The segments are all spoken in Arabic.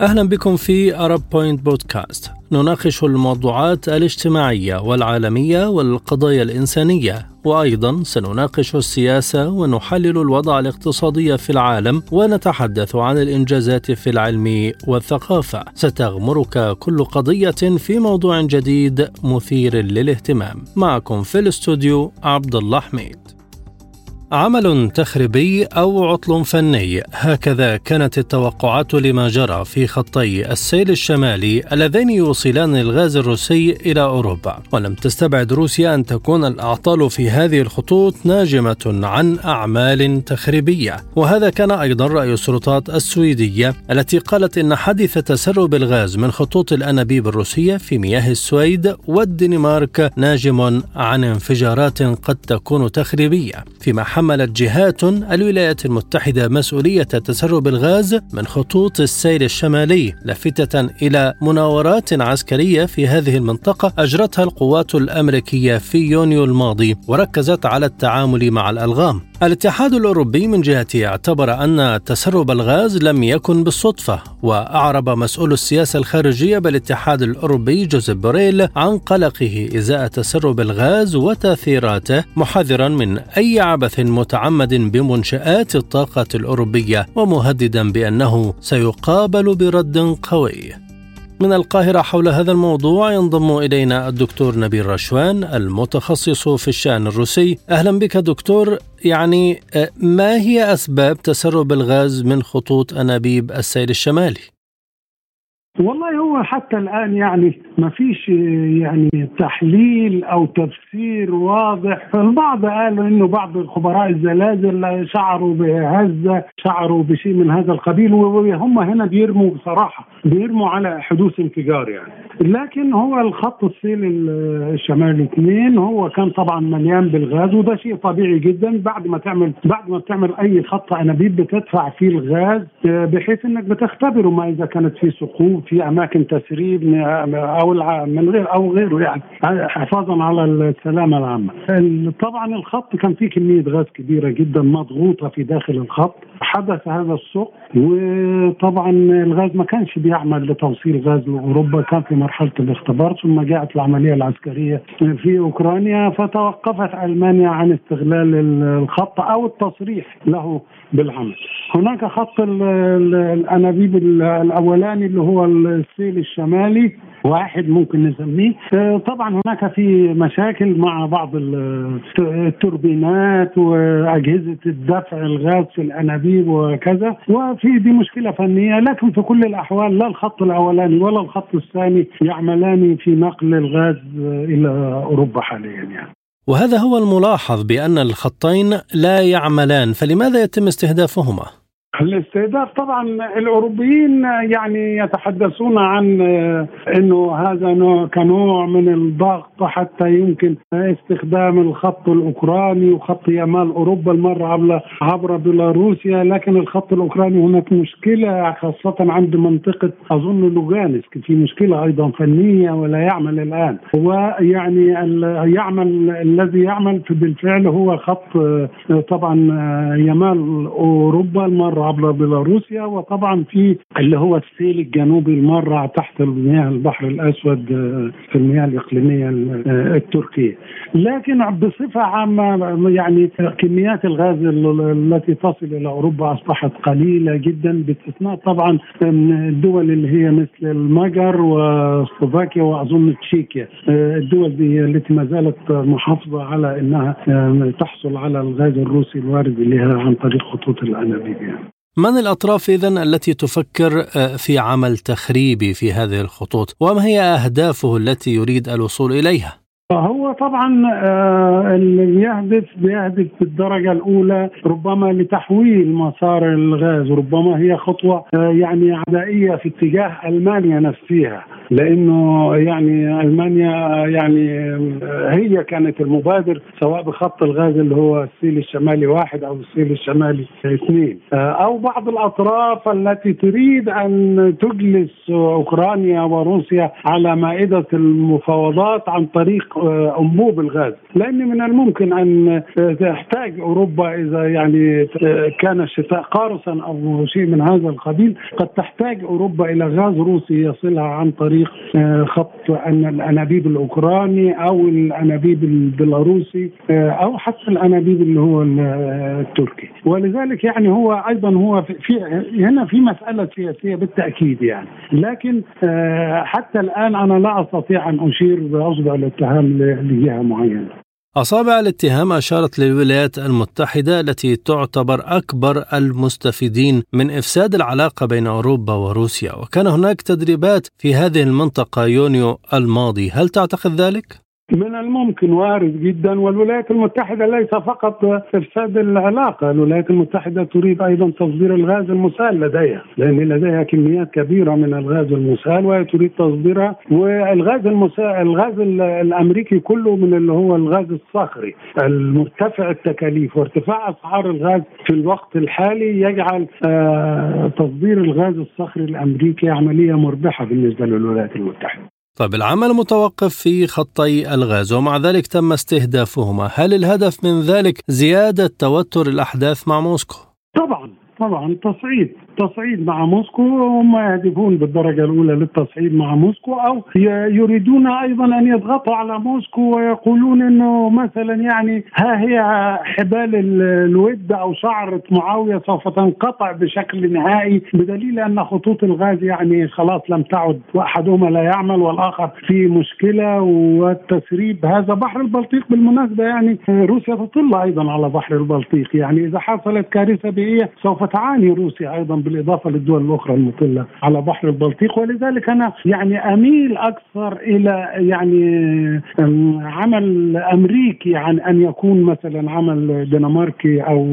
أهلا بكم في أرب بوينت بودكاست نناقش الموضوعات الاجتماعية والعالمية والقضايا الإنسانية وأيضا سنناقش السياسة ونحلل الوضع الاقتصادي في العالم ونتحدث عن الإنجازات في العلم والثقافة. ستغمرك كل قضية في موضوع جديد مثير للاهتمام. معكم في الاستوديو عبد الله حميد. عمل تخريبي أو عطل فني. هكذا كانت التوقعات لما جرى في خطي السيل الشمالي اللذين يوصلان الغاز الروسي إلى أوروبا. ولم تستبعد روسيا أن تكون الأعطال في هذه الخطوط ناجمة عن أعمال تخريبية. وهذا كان أيضا رأي السلطات السويدية التي قالت إن حادث تسرب الغاز من خطوط الأنابيب الروسية في مياه السويد والدنمارك ناجم عن انفجارات قد تكون تخريبية. فيما تحملت جهات الولايات المتحدة مسؤولية تسرب الغاز من خطوط السير الشمالي لافتة إلى مناورات عسكرية في هذه المنطقة أجرتها القوات الأمريكية في يونيو الماضي وركزت على التعامل مع الألغام. الاتحاد الأوروبي من جهته اعتبر أن تسرب الغاز لم يكن بالصدفة وأعرب مسؤول السياسة الخارجية بالاتحاد الأوروبي جوزيف بوريل عن قلقه إزاء تسرب الغاز وتأثيراته محذرا من أي عبث متعمد بمنشآت الطاقة الأوروبية ومهددا بأنه سيقابل برد قوي. من القاهرة حول هذا الموضوع ينضم إلينا الدكتور نبيل رشوان المتخصص في الشأن الروسي أهلا بك دكتور يعني آه، ما هي أسباب تسرب الغاز من خطوط أنابيب السيل الشمالي؟ والله هو حتى الآن يعني ما فيش يعني تحليل أو تفسير واضح. البعض قالوا إنه بعض خبراء الزلازل شعروا بهزة شعروا بشيء من هذا القبيل وهم هنا بيرموا بصراحة بيرموا على حدوث انفجار يعني. لكن هو الخط السيل الشمالي اثنين هو كان طبعا مليان بالغاز وده شيء طبيعي جدا. بعد ما تعمل بعد ما بتعمل أي خط أنابيب بتدفع فيه الغاز بحيث إنك بتختبره ما إذا كانت في سقوط. في أماكن تسريب أو من غير أو غيره يعني حفاظا على السلامة العامة. طبعا الخط كان فيه كمية غاز كبيرة جدا مضغوطة في داخل الخط حدث هذا السوق وطبعا الغاز ما كانش بيعمل لتوصيل غاز لأوروبا كان في مرحلة الاختبار ثم جاءت العملية العسكرية في أوكرانيا فتوقفت ألمانيا عن استغلال الخط أو التصريح له بالعمل. هناك خط الأنابيب الأولاني اللي هو السيل الشمالي واحد ممكن نسميه. آه، طبعا هناك في مشاكل مع بعض التوربينات وأجهزة الدفع الغاز في الأنابيب وكذا. وفي دي مشكلة فنية لكن في كل الأحوال لا الخط الأولاني ولا الخط الثاني يعملان في نقل الغاز إلى أوروبا حاليا يعني. وهذا هو الملاحظ بأن الخطين لا يعملان فلماذا يتم استهدافهما؟ الاستهداف طبعا الأوروبيين يعني يتحدثون عن إنه هذا نوع كنوع من الضغط حتى يمكن استخدام الخط الأوكراني وخط يمال أوروبا المرة عبر عبر بيلاروسيا لكن الخط الأوكراني هناك مشكلة خاصة عند منطقة أظن لوغانسك في مشكلة أيضا فنية ولا يعمل الآن. ويعني يعمل الذي يعمل بالفعل هو خط طبعا يمال أوروبا المرة عبر بيلاروسيا وطبعا في اللي هو السيل الجنوبي المرة تحت المياه البحر الأسود آه، في المياه الإقليمية آه، التركية لكن بصفة عامة يعني كميات الغاز التي تصل إلى أوروبا أصبحت قليلة جدا باستثناء طبعا الدول اللي هي مثل المجر وسلوفاكيا وأظن تشيكيا آه، الدول دي التي ما زالت محافظة على إنها تحصل على الغاز الروسي الوارد اليها عن طريق خطوط الأنابيب يعني. من الأطراف إذا التي تفكر آه، في عمل تخريبي في هذه الخطوط وما هي أهدافه التي يريد الوصول إليها؟ هو طبعا آه، اللي بيهدف بيهدف بالدرجة الأولى ربما لتحويل مسار الغاز ربما هي خطوة آه، يعني عدائية في اتجاه ألمانيا نفسها لأنه يعني ألمانيا يعني هي كانت المبادر سواء بخط الغاز اللي هو السيل الشمالي واحد أو السيل الشمالي اثنين. أو بعض الأطراف التي تريد أن تجلس أوكرانيا وروسيا على مائدة المفاوضات عن طريق أنبوب الغاز. لأن من الممكن أن تحتاج أوروبا إذا يعني كان الشتاء قارصا أو شيء من هذا القبيل قد تحتاج أوروبا إلى غاز روسي يصلها عن طريق خط الأنابيب الأوكراني أو الأنابيب البيلاروسي أو حتى الأنابيب اللي هو التركي. ولذلك يعني هو أيضا هو في هنا في مسألة سياسية بالتأكيد يعني. لكن حتى الآن أنا لا أستطيع أن أشير بأصبع الاتهام لجهة معينة أصابع الاتهام أشارت للولايات المتحدة التي تعتبر أكبر المستفيدين من إفساد العلاقة بين أوروبا وروسيا وكان هناك تدريبات في هذه المنطقة يونيو الماضي هل تعتقد ذلك؟ من الممكن وارد جدا والولايات المتحدة ليس فقط افساد العلاقة، الولايات المتحدة تريد أيضا تصدير الغاز المسال لديها، لأن لديها كميات كبيرة من الغاز المسال وهي تريد تصديرها والغاز المسال الغاز الأمريكي كله من اللي هو الغاز الصخري المرتفع التكاليف وارتفاع أسعار الغاز في الوقت الحالي يجعل آه تصدير الغاز الصخري الأمريكي عملية مربحة بالنسبة للولايات المتحدة. طيب العمل متوقف في خطي الغاز ومع ذلك تم استهدافهما هل الهدف من ذلك زيادة توتر الأحداث مع موسكو؟ طبعا طبعا تصعيد تصعيد مع موسكو هم يهدفون بالدرجة الأولى للتصعيد مع موسكو أو يريدون أيضا أن يضغطوا على موسكو ويقولون إنه مثلا يعني ها هي حبال الود أو شعرة معاوية سوف تنقطع بشكل نهائي بدليل أن خطوط الغاز يعني خلاص لم تعد وأحدهما لا يعمل والآخر في مشكلة والتسريب هذا بحر البلطيق. بالمناسبة يعني روسيا تطل أيضا على بحر البلطيق يعني إذا حصلت كارثة بيئية سوف تعاني روسيا أيضا بالإضافة للدول الأخرى المطله على بحر البلطيق ولذلك أنا يعني أميل أكثر إلى يعني عمل أمريكي عن أن يكون مثلا عمل دنماركي أو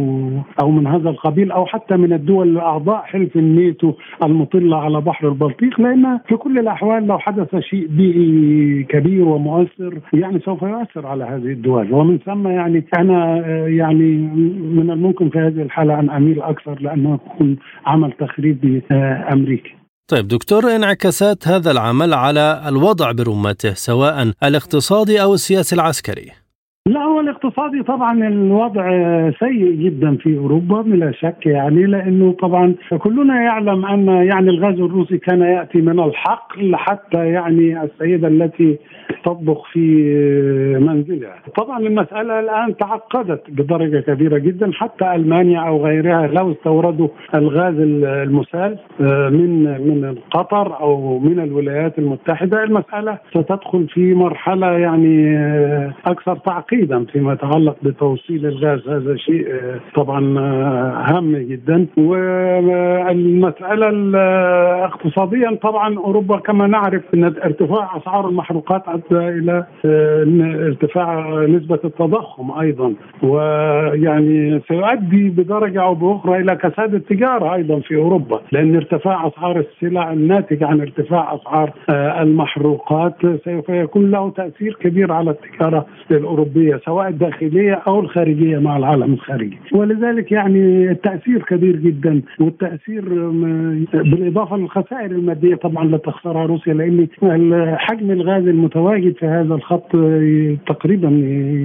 أو من هذا القبيل أو حتى من الدول الأعضاء حلف الناتو المطلة على بحر البلطيق لأن في كل الأحوال لو حدث شيء بيئي كبير ومؤثر يعني سوف يؤثر على هذه الدول. ومن ثم يعني أنا يعني من الممكن في هذه الحالة أن أميل أكثر لأنه يكون عمل تخريبي امريكي طيب دكتور انعكاسات هذا العمل على الوضع برمته سواء الاقتصادي أو السياسي العسكري. لا هو الاقتصادي طبعا الوضع سيء جدا في أوروبا بلا شك يعني لأنه طبعا كلنا يعلم أن يعني الغاز الروسي كان يأتي من الحقل حتى يعني السيدة التي تطبخ في منزلها. طبعا المسألة الآن تعقدت بدرجة كبيرة جدا حتى ألمانيا أو غيرها لو استوردوا الغاز المسال من من قطر أو من الولايات المتحدة. المسألة ستدخل في مرحلة يعني أكثر تعقيدا فيما يتعلق بتوصيل الغاز هذا شيء طبعا هام جدا. والمسألة اقتصاديا طبعا أوروبا كما نعرف أن ارتفاع أسعار المحروقات أدى إلى ارتفاع نسبة التضخم أيضا. ويعني سيؤدي بدرجة أو بأخرى إلى كساد التجارة أيضا في أوروبا لأن ارتفاع أسعار السلع الناتج عن ارتفاع أسعار المحروقات سوف يكون له تأثير كبير على التجارة الأوروبية. سواء الداخلية أو الخارجية مع العالم الخارجي. ولذلك يعني التأثير كبير جدا والتأثير بالإضافة للخسائر المادية طبعا لا تخسرها روسيا لأن حجم الغاز المتواجد في هذا الخط تقريبا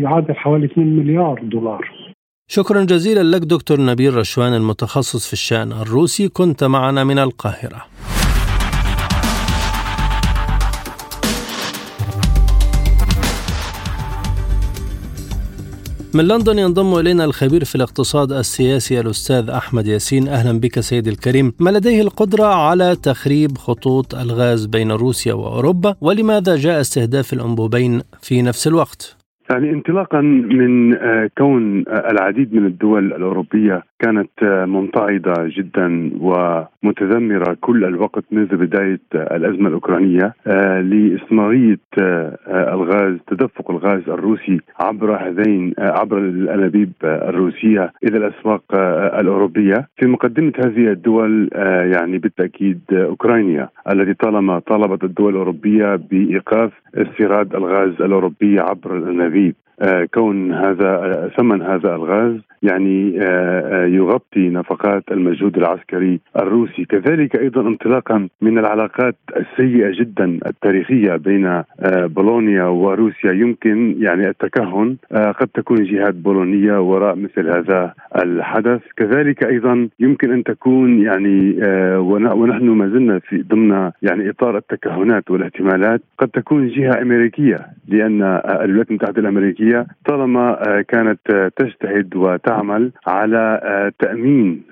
يعادل حوالي 2 مليار دولار. شكرا جزيلا لك دكتور نبيل رشوان المتخصص في الشأن الروسي. كنت معنا من القاهرة. من لندن ينضم إلينا الخبير في الاقتصاد السياسي الأستاذ أحمد ياسين. أهلا بك سيدي الكريم. ما لديه القدرة على تخريب خطوط الغاز بين روسيا وأوروبا؟ ولماذا جاء استهداف الأنبوبين في نفس الوقت؟ يعني انطلاقا من كون العديد من الدول الأوروبية كانت ممتعضة جدا ومتذمرة كل الوقت منذ بداية الأزمة الأوكرانية لاستمراريه الغاز تدفق الغاز الروسي عبر هذين عبر الأنابيب الروسية إلى الأسواق الأوروبية. في مقدمة هذه الدول يعني بالتأكيد أوكرانيا التي طالما طالبت الدول الأوروبية بإيقاف استيراد الغاز الأوروبي عبر الأنابيب. كون هذا ثمن هذا الغاز يعني يغطي نفقات المجهود العسكري الروسي. كذلك أيضا انطلاقا من العلاقات السيئة جدا التاريخية بين بولونيا وروسيا. يمكن يعني التكهن قد تكون جهات بولونية وراء مثل هذا الحدث. كذلك أيضا يمكن أن تكون يعني ونحن ما زلنا في ضمن يعني إطار التكهنات والاحتمالات. قد تكون جهة أمريكية لأن الولايات المتحدة الأمريكية طالما كانت تجتهد وتعمل على تأمين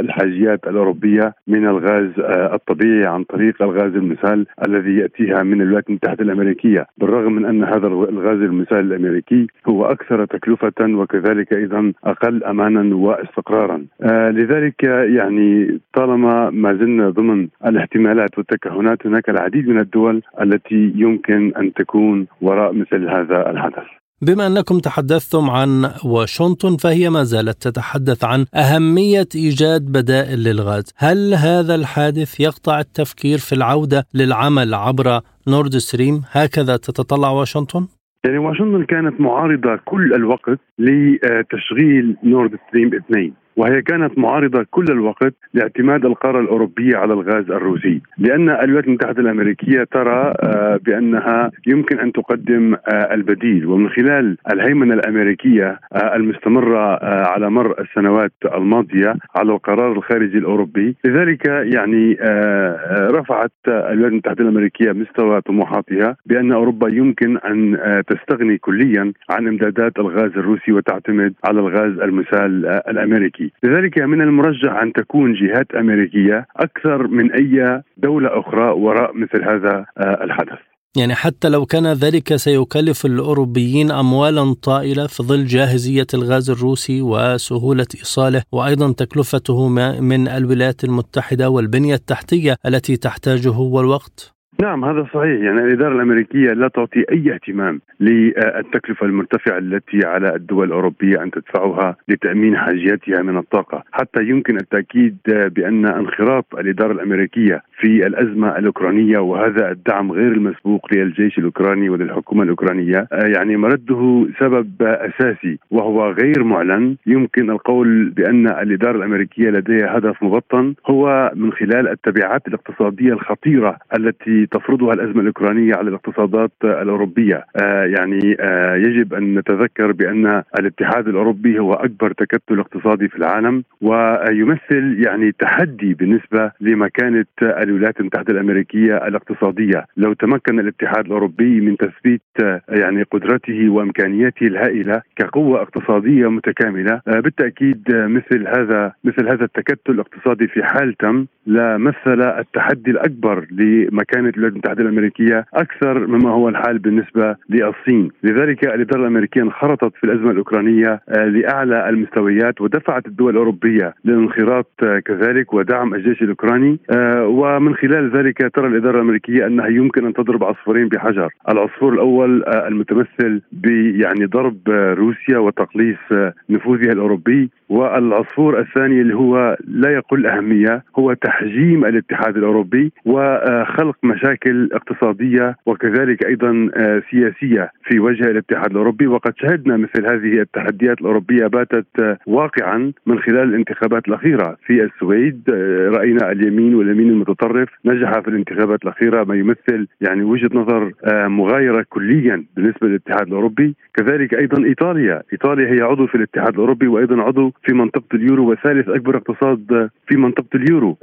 الحاجيات الأوروبية من الغاز الطبيعي عن طريق الغاز المسال الذي يأتيها من الولايات المتحدة الأمريكية. بالرغم من أن هذا الغاز المسال الأمريكي هو أكثر تكلفة وكذلك أيضا أقل امانا واستقرارا. لذلك يعني طالما ما زلنا ضمن الاحتمالات والتكهنات هناك العديد من الدول التي يمكن أن تكون وراء مثل هذا الحدث. بما أنكم تحدثتم عن واشنطن فهي ما زالت تتحدث عن أهمية إيجاد بدائل للغاز، هل هذا الحادث يقطع التفكير في العودة للعمل عبر نورد ستريم؟ هكذا تتطلع واشنطن؟ يعني واشنطن كانت معارضة كل الوقت لتشغيل نورد ستريم اثنين. وهي كانت معارضة كل الوقت لاعتماد القارة الأوروبية على الغاز الروسي، لأن الولايات المتحدة الأمريكية ترى آه، بأنها يمكن أن تقدم آه، البديل ومن خلال الهيمنة الأمريكية آه، المستمرة على مر السنوات الماضية على القرار الخارجي الأوروبي، لذلك يعني رفعت الولايات المتحدة الأمريكية مستوى طموحاتها بأن أوروبا يمكن أن تستغني كليا عن إمدادات الغاز الروسي وتعتمد على الغاز المسال الأمريكي. الأمريكي، لذلك من المرجح أن تكون جهات أمريكية أكثر من أي دولة أخرى وراء مثل هذا آه، الحدث. يعني حتى لو كان ذلك سيكلف الأوروبيين اموالا طائلة في ظل جاهزية الغاز الروسي وسهولة إيصاله وأيضا تكلفته من الولايات المتحدة والبنية التحتية التي تحتاجه والوقت. نعم هذا صحيح. يعني الإدارة الأمريكية لا تعطي أي اهتمام للتكلفة المرتفعة التي على الدول الأوروبية أن تدفعها لتأمين حاجياتها من الطاقة. حتى يمكن التأكيد بأن انخراط الإدارة الأمريكية في الأزمة الأوكرانية وهذا الدعم غير المسبوق للجيش الأوكراني وللحكومة الأوكرانية. يعني مرده سبب أساسي وهو غير معلن. يمكن القول بأن الإدارة الأمريكية لديها هدف مبطن هو من خلال التبعات الاقتصادية الخطيرة التي تفرضها الأزمة الأوكرانية على الاقتصادات الأوروبية، آه، يعني آه، يجب أن نتذكر بأن الاتحاد الأوروبي هو أكبر تكتل اقتصادي في العالم ويمثل يعني تحدي بالنسبة لمكانة الولايات المتحدة الأمريكية الاقتصادية، لو تمكن الاتحاد الأوروبي من تثبيت آه، يعني قدرته وإمكانياته الهائلة كقوة اقتصادية متكاملة بالتأكيد مثل هذا مثل هذا التكتل الاقتصادي في حال تم لمثل التحدي الأكبر لمكانة الولايات المتحدة الأمريكية أكثر مما هو الحال بالنسبة للصين، لذلك الإدارة الأمريكية انخرطت في الأزمة الأوكرانية آه، لأعلى المستويات ودفعت الدول الأوروبية للانخراط آه، كذلك ودعم الجيش الأوكراني آه، ومن خلال ذلك ترى الإدارة الأمريكية أنها يمكن أن تضرب عصفورين بحجر، العصفور الأول المتمثل بيعني ضرب روسيا وتقليص نفوذها الأوروبي. والعصفور الثاني اللي هو لا يقل أهمية هو تحجيم الاتحاد الأوروبي وخلق مشاكل اقتصادية وكذلك أيضا آه، سياسية في وجه الاتحاد الأوروبي. وقد شهدنا مثل هذه التحديات الأوروبية باتت آه، واقعا من خلال الانتخابات الأخيرة في السويد. آه، رأينا اليمين واليمين المتطرف نجح في الانتخابات الأخيرة ما يمثل يعني وجهة نظر مغايرة كليا بالنسبة للاتحاد الأوروبي. كذلك أيضا إيطاليا. إيطاليا هي عضو في الاتحاد الأوروبي وأيضا عضو في منطقة اليورو وثالث أكبر اقتصاد في منطقة اليورو.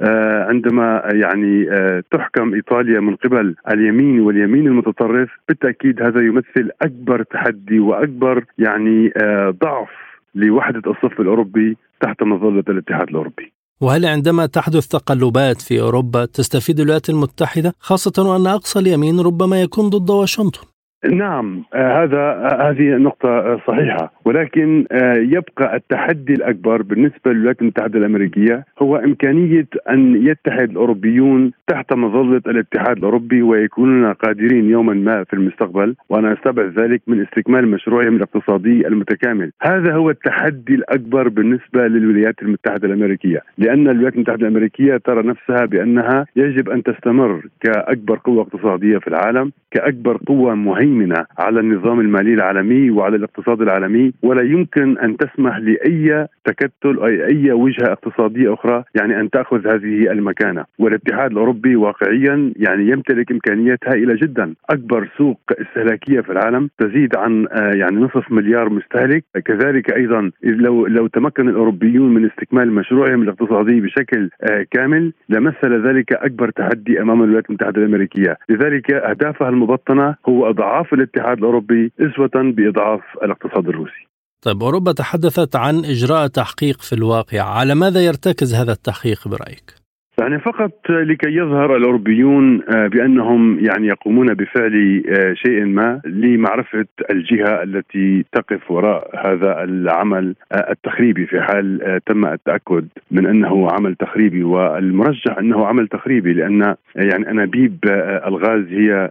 عندما يعني تحكم إيطاليا من قبل اليمين واليمين المتطرف بالتأكيد هذا يمثل أكبر تحدي وأكبر يعني آه، ضعف لوحدة الصف الأوروبي تحت مظلة الاتحاد الأوروبي. وهل عندما تحدث تقلبات في أوروبا تستفيد الولايات المتحدة خاصة وان أقصى اليمين ربما يكون ضد واشنطن؟ نعم آه هذا آه هذه نقطة آه صحيحة. ولكن يبقى التحدي الأكبر بالنسبة للولايات المتحدة الأمريكية هو إمكانية أن يتحد الأوروبيون تحت مظلة الاتحاد الأوروبي ويكونون قادرين يوما ما في المستقبل وأنا أستبعد ذلك من استكمال مشروعهم الاقتصادي المتكامل. هذا هو التحدي الأكبر بالنسبة للولايات المتحدة الأمريكية لأن الولايات المتحدة الأمريكية ترى نفسها بأنها يجب أن تستمر كأكبر قوة اقتصادية في العالم كأكبر قوة مهيمنة الهيمنه على النظام المالي العالمي وعلى الاقتصاد العالمي ولا يمكن أن تسمح لأي تكتل أو أي وجهة اقتصادية أخرى يعني أن تأخذ هذه المكانة. والاتحاد الأوروبي واقعيا يعني يمتلك امكانيات هائله جدا. أكبر سوق استهلاكية في العالم تزيد عن آه، يعني نصف مليار مستهلك. كذلك أيضا لو لو تمكن الأوروبيون من استكمال مشروعهم الاقتصادي بشكل آه، كامل لمثل ذلك أكبر تحدي أمام الولايات المتحدة الأمريكية. لذلك أهدافها المبطنة هو إضعاف الاتحاد الأوروبي اسوه بإضعاف الاقتصاد الروسي طيب أوروبا تحدثت عن إجراء تحقيق في الواقع على ماذا يرتكز هذا التحقيق برأيك؟ يعني فقط لكي يظهر الأوروبيون آه، بأنهم يعني يقومون بفعل آه، شيء ما لمعرفة الجهة التي تقف وراء هذا العمل آه، التخريبي في حال تم التأكد من أنه عمل تخريبي. والمرجح أنه عمل تخريبي لأن يعني أنابيب الغاز هي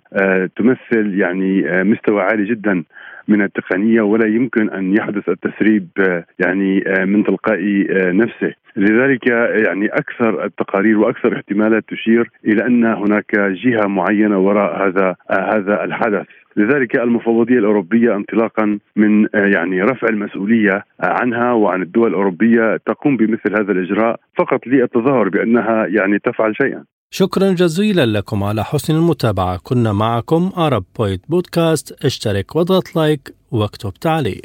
تمثل يعني مستوى عالي جدا. من التقنية ولا يمكن أن يحدث التسريب يعني من تلقاء نفسه لذلك يعني أكثر التقارير وأكثر احتمالات تشير إلى أن هناك جهة معينة وراء هذا هذا الحدث لذلك المفوضية الأوروبية انطلاقا من يعني رفع المسؤولية عنها وعن الدول الأوروبية تقوم بمثل هذا الإجراء فقط للتظاهر بأنها يعني تفعل شيئا. شكرا جزيلا لكم على حسن المتابعة، كنا معكم ارب بوينت بودكاست، اشترك واضغط like واكتب تعليق.